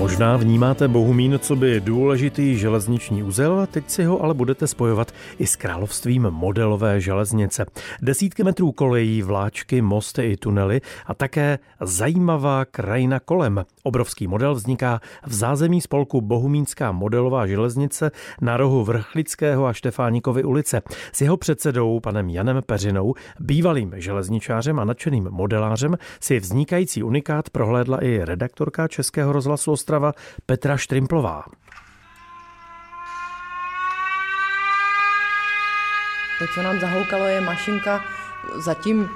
Možná vnímáte Bohumín co by důležitý železniční úzel, teď si ho ale budete spojovat i s královstvím modelové železnice. Desítky metrů kolejí, vláčky, mosty i tunely a také zajímavá krajina kolem. Obrovský model vzniká v zázemí spolku Bohumínská modelová železnice na rohu Vrchlického a Štefánikovy ulice. S jeho předsedou, panem Janem Peřinou, bývalým železničářem a nadšeným modelářem, si vznikající unikát prohlédla i redaktorka Českého rozhlasu Ostrava Petra Štrimplová. To, co nám zahoukalo, je mašinka zatím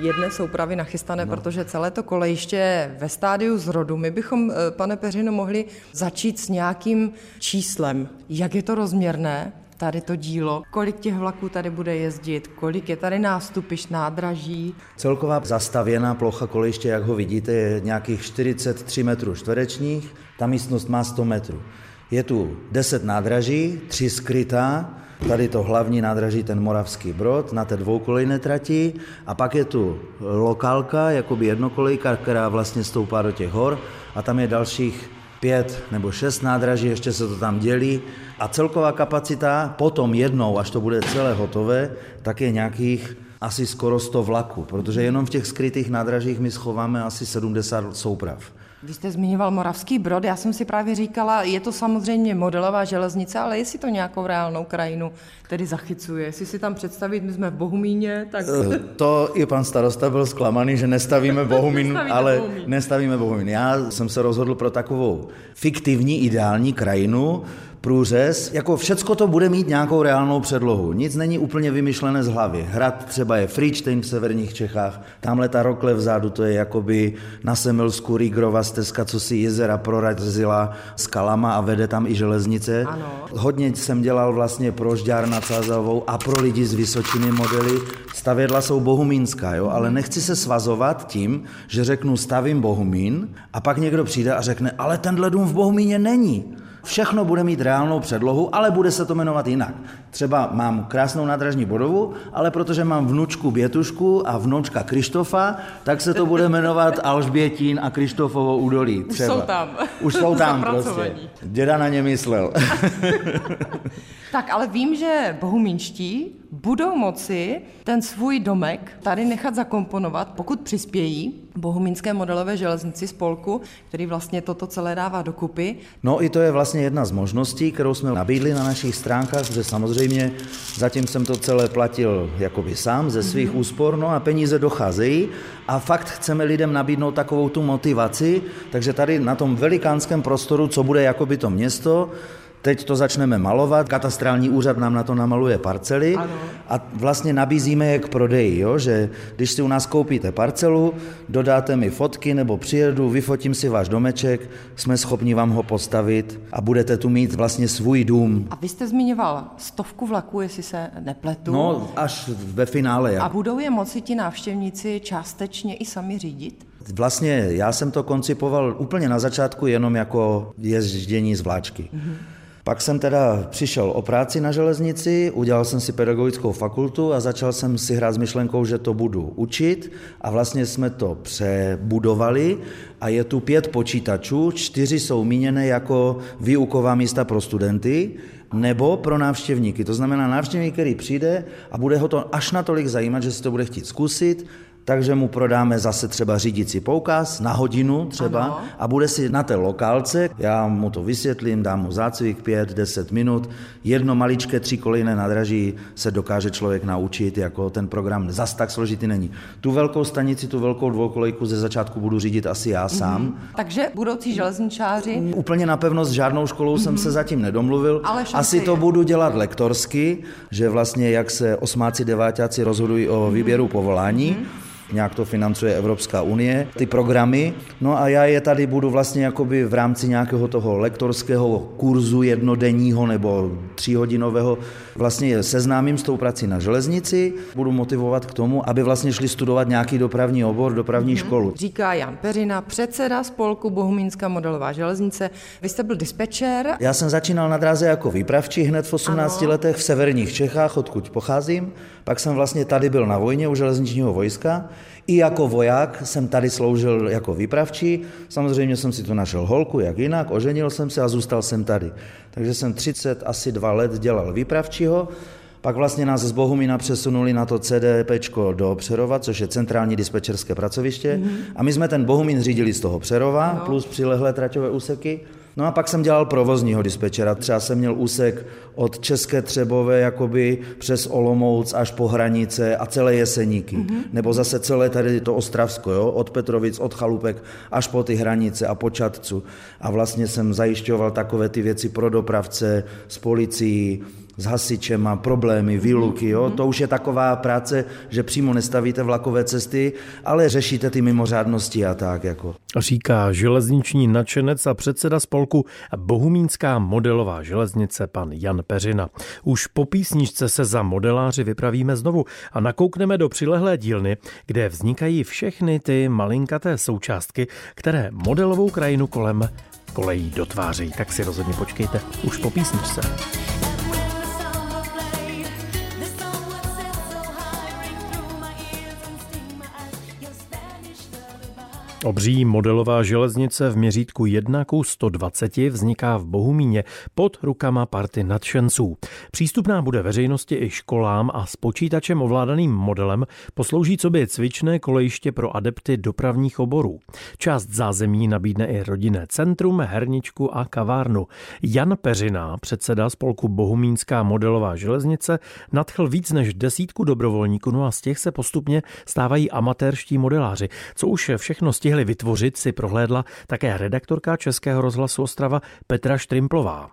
jedné soupravy nachystané, no. protože celé to kolejiště je ve stádiu zrodu. My bychom, eh, pane Peřino, mohli začít s nějakým číslem. Jak je to rozměrné? Tady to dílo, kolik těch vlaků tady bude jezdit, kolik je tady nástupiš, nádraží. Celková zastavěná plocha kolejiště, jak ho vidíte, je nějakých 43 metrů čtverečních, ta místnost má 100 metrů. Je tu 10 nádraží, 3 skrytá, tady to hlavní nádraží, ten Moravský Brod, na té dvoukolejné trati a pak je tu lokálka, jakoby jednokolejka, která vlastně stoupá do těch hor a tam je dalších pět nebo šest nádraží, ještě se to tam dělí a celková kapacita potom jednou, až to bude celé hotové, tak je nějakých asi skoro 100 vlaků, protože jenom v těch skrytých nádražích my schováme asi 70 souprav. Vy jste zmiňoval Moravský Brod, já jsem si právě říkala, je to samozřejmě modelová železnice, ale jestli to nějakou reálnou krajinu tedy zachycuje, jestli si tam představit, my jsme v Bohumíně, tak... Eh, to i pan starosta byl zklamaný, že nestavíme Bohumín, ale Bohumín. nestavíme Bohumín. Já jsem se rozhodl pro takovou fiktivní ideální krajinu, průřez, jako všecko to bude mít nějakou reálnou předlohu. Nic není úplně vymyšlené z hlavy. Hrad třeba je Fričtejn v severních Čechách, tamhle ta rokle vzadu, to je jakoby na Semelsku Rígrova stezka, co si jezera prorazila skalama a vede tam i železnice. Ano. Hodně jsem dělal vlastně pro Žďár nad Sázavou a pro lidi z Vysočiny modely. Stavědla jsou bohumínská, jo, ale nechci se svazovat tím, že řeknu stavím Bohumín a pak někdo přijde a řekne, ale tenhle dům v Bohumíně není. Všechno bude mít reálnou předlohu, ale bude se to jmenovat jinak. Třeba mám krásnou nádražní bodovu, ale protože mám vnučku Bětušku a vnučka Krištofa, tak se to bude jmenovat Alžbětín a Krištofovo údolí. Třeba. Už jsou tam. Už jsou tam prostě. Děda na ně myslel. tak ale vím, že bohumínští budou moci ten svůj domek tady nechat zakomponovat, pokud přispějí Bohumínské modelové železnici spolku, který vlastně toto celé dává dokupy. No i to je vlastně jedna z možností, kterou jsme nabídli na našich stránkách, že samozřejmě zatím jsem to celé platil jakoby sám ze svých mm-hmm. úspor, no a peníze docházejí a fakt chceme lidem nabídnout takovou tu motivaci, takže tady na tom velikánském prostoru, co bude jakoby to město, Teď to začneme malovat, katastrální úřad nám na to namaluje parcely ano. a vlastně nabízíme je k prodeji, jo? že když si u nás koupíte parcelu, dodáte mi fotky nebo přijedu, vyfotím si váš domeček, jsme schopni vám ho postavit a budete tu mít vlastně svůj dům. A vy jste zmiňoval stovku vlaků, jestli se nepletu. No, až ve finále. Jak. A budou je moci ti návštěvníci částečně i sami řídit? Vlastně já jsem to koncipoval úplně na začátku jenom jako jezdění z vláčky. Mm-hmm. Pak jsem teda přišel o práci na železnici, udělal jsem si pedagogickou fakultu a začal jsem si hrát s myšlenkou, že to budu učit a vlastně jsme to přebudovali a je tu pět počítačů, čtyři jsou míněné jako výuková místa pro studenty nebo pro návštěvníky. To znamená návštěvník, který přijde a bude ho to až natolik zajímat, že si to bude chtít zkusit, takže mu prodáme zase třeba řídící poukaz na hodinu třeba ano. a bude si na té lokálce, já mu to vysvětlím, dám mu zácvik 5-10 minut, jedno maličké kolejné nadraží se dokáže člověk naučit, jako ten program zas tak složitý není. Tu velkou stanici, tu velkou dvoukolejku ze začátku budu řídit asi já mhm. sám. Mm-hmm. Takže budoucí železničáři? Úplně napevno s žádnou školou mm-hmm. jsem se zatím nedomluvil. Ale asi to je. budu dělat lektorsky, že vlastně jak se osmáci, devátáci rozhodují o výběru povolání, mm-hmm nějak to financuje Evropská unie, ty programy. No a já je tady budu vlastně jakoby v rámci nějakého toho lektorského kurzu jednodenního nebo tříhodinového vlastně seznámím s tou prací na železnici, budu motivovat k tomu, aby vlastně šli studovat nějaký dopravní obor, dopravní mm-hmm. školu. Říká Jan Peřina, předseda spolku Bohumínská modelová železnice. Vy jste byl dispečer. Já jsem začínal na dráze jako výpravčí hned v 18 ano. letech v severních Čechách, odkud pocházím. Pak jsem vlastně tady byl na vojně u železničního vojska I jako voják jsem tady sloužil jako výpravčí. Samozřejmě jsem si tu našel holku, jak jinak, oženil jsem se a zůstal jsem tady. Takže jsem 30 asi dva let dělal výpravčího. Pak vlastně nás z Bohumína přesunuli na to CDP do Přerova, což je centrální dispečerské pracoviště. Mm-hmm. A my jsme ten Bohumín řídili z toho Přerova, no. plus přilehlé traťové úseky. No a pak jsem dělal provozního dispečera. Třeba jsem měl úsek od České Třebové jakoby přes Olomouc až po hranice a celé Jeseníky. Mm-hmm. Nebo zase celé tady to Ostravsko, jo? od Petrovic, od Chalupek až po ty hranice a po Čadcu. A vlastně jsem zajišťoval takové ty věci pro dopravce s policií, s hasičem a problémy, výluky. Jo? To už je taková práce, že přímo nestavíte vlakové cesty, ale řešíte ty mimořádnosti a tak. Jako. Říká železniční nadšenec a předseda spolku Bohumínská modelová železnice pan Jan Peřina. Už po písničce se za modeláři vypravíme znovu a nakoukneme do přilehlé dílny, kde vznikají všechny ty malinkaté součástky, které modelovou krajinu kolem kolejí dotvářejí. Tak si rozhodně počkejte už po písničce. Obří modelová železnice v měřítku 1 ku 120 vzniká v Bohumíně pod rukama party nadšenců. Přístupná bude veřejnosti i školám a s počítačem ovládaným modelem poslouží co by cvičné kolejiště pro adepty dopravních oborů. Část zázemí nabídne i rodinné centrum, herničku a kavárnu. Jan Peřina, předseda spolku Bohumínská modelová železnice, nadchl víc než desítku dobrovolníků, no a z těch se postupně stávají amatérští modeláři, co už všechno z stihli vytvořit, si prohlédla také redaktorka Českého rozhlasu Ostrava Petra Štrimplová.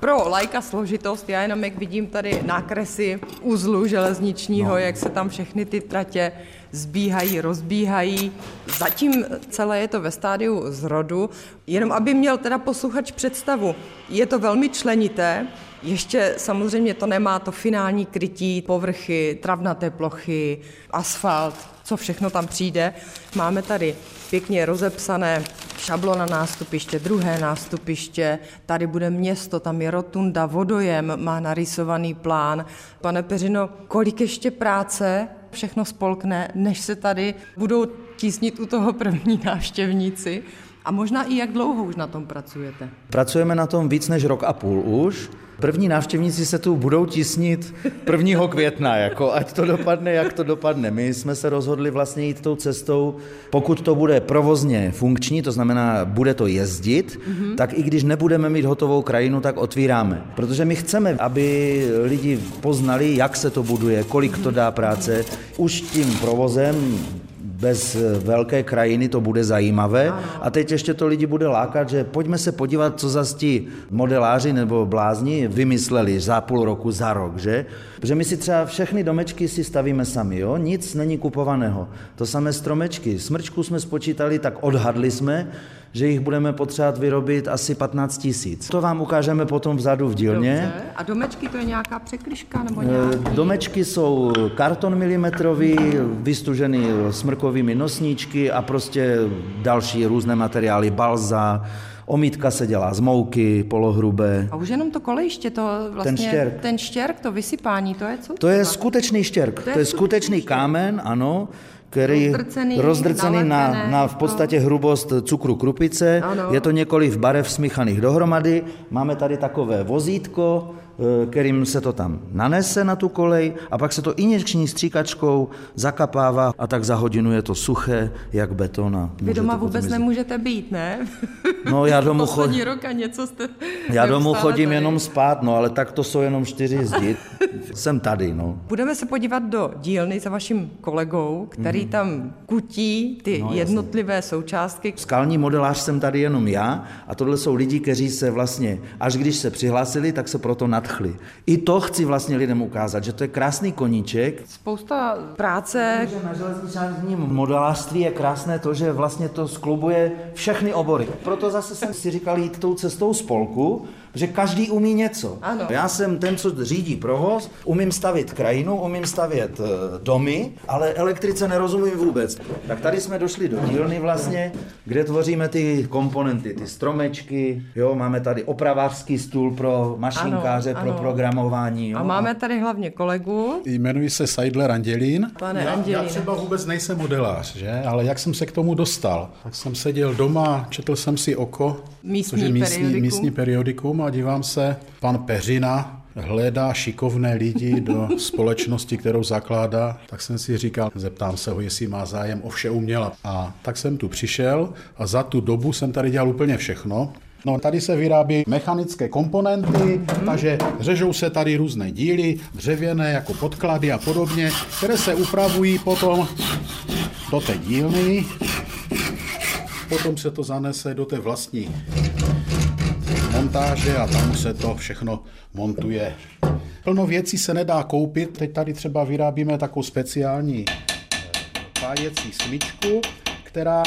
Pro lajka složitost, já jenom jak vidím tady nákresy uzlu železničního, no. jak se tam všechny ty tratě zbíhají, rozbíhají. Zatím celé je to ve stádiu zrodu. Jenom aby měl teda posluchač představu, je to velmi členité, ještě samozřejmě to nemá to finální krytí, povrchy, travnaté plochy, asfalt, co všechno tam přijde. Máme tady pěkně rozepsané šablona nástupiště, druhé nástupiště, tady bude město, tam je rotunda, vodojem, má narysovaný plán. Pane Peřino, kolik ještě práce všechno spolkne, než se tady budou tísnit u toho první návštěvníci? A možná i jak dlouho už na tom pracujete? Pracujeme na tom víc než rok a půl už. První návštěvníci se tu budou tisnit 1. května, jako ať to dopadne, jak to dopadne. My jsme se rozhodli vlastně jít tou cestou, pokud to bude provozně funkční, to znamená, bude to jezdit, mm-hmm. tak i když nebudeme mít hotovou krajinu, tak otvíráme. Protože my chceme, aby lidi poznali, jak se to buduje, kolik to dá práce. Už tím provozem bez velké krajiny to bude zajímavé. A teď ještě to lidi bude lákat, že pojďme se podívat, co za ti modeláři nebo blázni vymysleli za půl roku, za rok, že? Protože my si třeba všechny domečky si stavíme sami, jo? Nic není kupovaného. To samé stromečky. Smrčku jsme spočítali, tak odhadli jsme, že jich budeme potřebovat vyrobit asi 15 tisíc. To vám ukážeme potom vzadu v dílně. Dobře. A domečky to je nějaká překryška nebo eh, nějaký? Domečky jsou karton milimetrový, vystužený smrkovými nosníčky a prostě další různé materiály, balza, Omítka se dělá z mouky, polohrubé. A už jenom to kolejiště, to vlastně, ten štěrk, ten štěrk to vysypání, to je co? To je skutečný štěrk, to je, to je skutečný kámen, ano, který rozdrcený, rozdrcený na, na v podstatě hrubost cukru krupice. Ano. Je to několik barev smíchaných dohromady. Máme tady takové vozítko, Eh, kterým se to tam nanese na tu kolej a pak se to injekční stříkačkou zakapává a tak za hodinu je to suché, jak beton. A Vy doma vůbec nemůžete být, ne? No já domů chodím. roka něco jste Já domů chodím tady. jenom spát, no ale tak to jsou jenom čtyři zdi. Jsem tady, no. Budeme se podívat do dílny za vaším kolegou, který mm. tam kutí ty no, jednotlivé jasný. součástky. Skalní modelář jsem tady jenom já a tohle jsou lidi, kteří se vlastně, až když se přihlásili, tak se proto nad nadchli. I to chci vlastně lidem ukázat, že to je krásný koníček. Spousta práce. Na železničním modelářství je krásné to, že vlastně to sklubuje všechny obory. Proto zase jsem si říkal jít tou cestou spolku, že každý umí něco. Ano. Já jsem ten, co řídí provoz, umím stavět krajinu, umím stavět e, domy, ale elektrice nerozumím vůbec. Tak tady jsme došli do dílny vlastně, kde tvoříme ty komponenty, ty stromečky, jo, máme tady opravářský stůl pro mašinkáře, Ano, pro ano. programování. Jo, A máme tady hlavně kolegu. Jmenuji se Seidler Andělín. Pane já, já Andělíne. třeba vůbec nejsem modelář, že? ale jak jsem se k tomu dostal? Tak jsem seděl doma, četl jsem si Oko, Místní což je místní, periodikum. místní periodikum a dívám se, pan Peřina hledá šikovné lidi do společnosti, kterou zakládá, tak jsem si říkal, zeptám se ho, jestli má zájem o vše uměla. A tak jsem tu přišel a za tu dobu jsem tady dělal úplně všechno. No, tady se vyrábí mechanické komponenty, takže řežou se tady různé díly, dřevěné jako podklady a podobně, které se upravují potom do té dílny. Potom se to zanese do té vlastní montáže a tam se to všechno montuje. Plno věcí se nedá koupit. Teď tady třeba vyrábíme takovou speciální eh, pájecí smyčku, která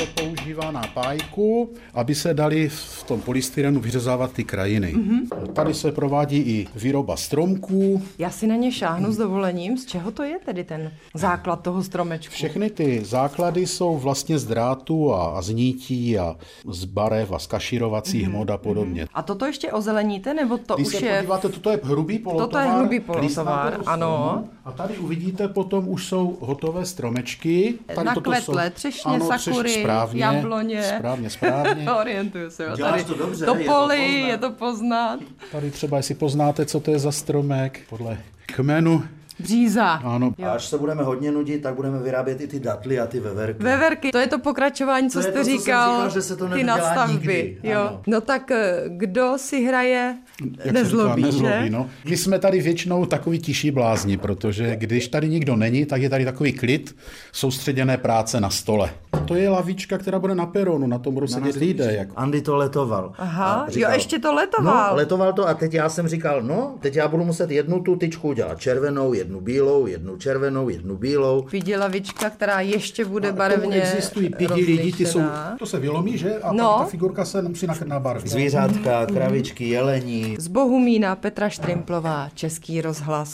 se používá na pájku, aby se dali v tom polystyrenu vyřezávat ty krajiny. Mm-hmm. Tady se provádí i výroba stromků. Já si na ně šáhnu s dovolením. Z čeho to je tedy ten základ toho stromečku? Všechny ty základy jsou vlastně z drátu a, a z nítí a z barev a z kašírovacích mm-hmm. hmot a podobně. A toto ještě ozeleníte, nebo to Když už se je... podíváte, toto je hrubý polotovar. Toto je hrubý polotovar, listnatého ano. A tady uvidíte potom už jsou hotové stromečky. Tady toto Nakvetlé třešně, sakury, správně, jabloně. Správně, správně. Orientuju se. jo. Děláš Tady to dobře, je to poznat. je to poznat. Tady třeba, jestli poznáte, co to je za stromek, podle kmenu. Bříza. Ano, A až se budeme hodně nudit, tak budeme vyrábět i ty datly a ty veverky. Veverky, to je to pokračování, co To je jste to, co jsem říkal, říkal, že se to ty nedělá nadstavby. nikdy, Jo. ano. No tak eh, kdo si hraje, jak nezlobí, se říká, že? nezlobí no. My jsme tady většinou takový tiší blázni, protože když tady nikdo není, tak je tady takový klid, soustředěné práce na stole. To je lavička, která bude na peronu, na tom budou sedět lidé. Jako. Andy to letoval. Aha, A jo, ještě to letoval. No, letoval to a teď já jsem říkal, no, teď já budu muset jednu tu tyčku udělat červenou, jednu bílou, jednu červenou, jednu bílou. Pidi lavička, která ještě bude tomu barevně existují pidi lidi, ty jsou, to se vylomí, že? A No. ta figurka se musí na- nabarvit. Zvířátka, kravičky, jelení. Z Bohumína Petra Štrimplová, Český rozhlas.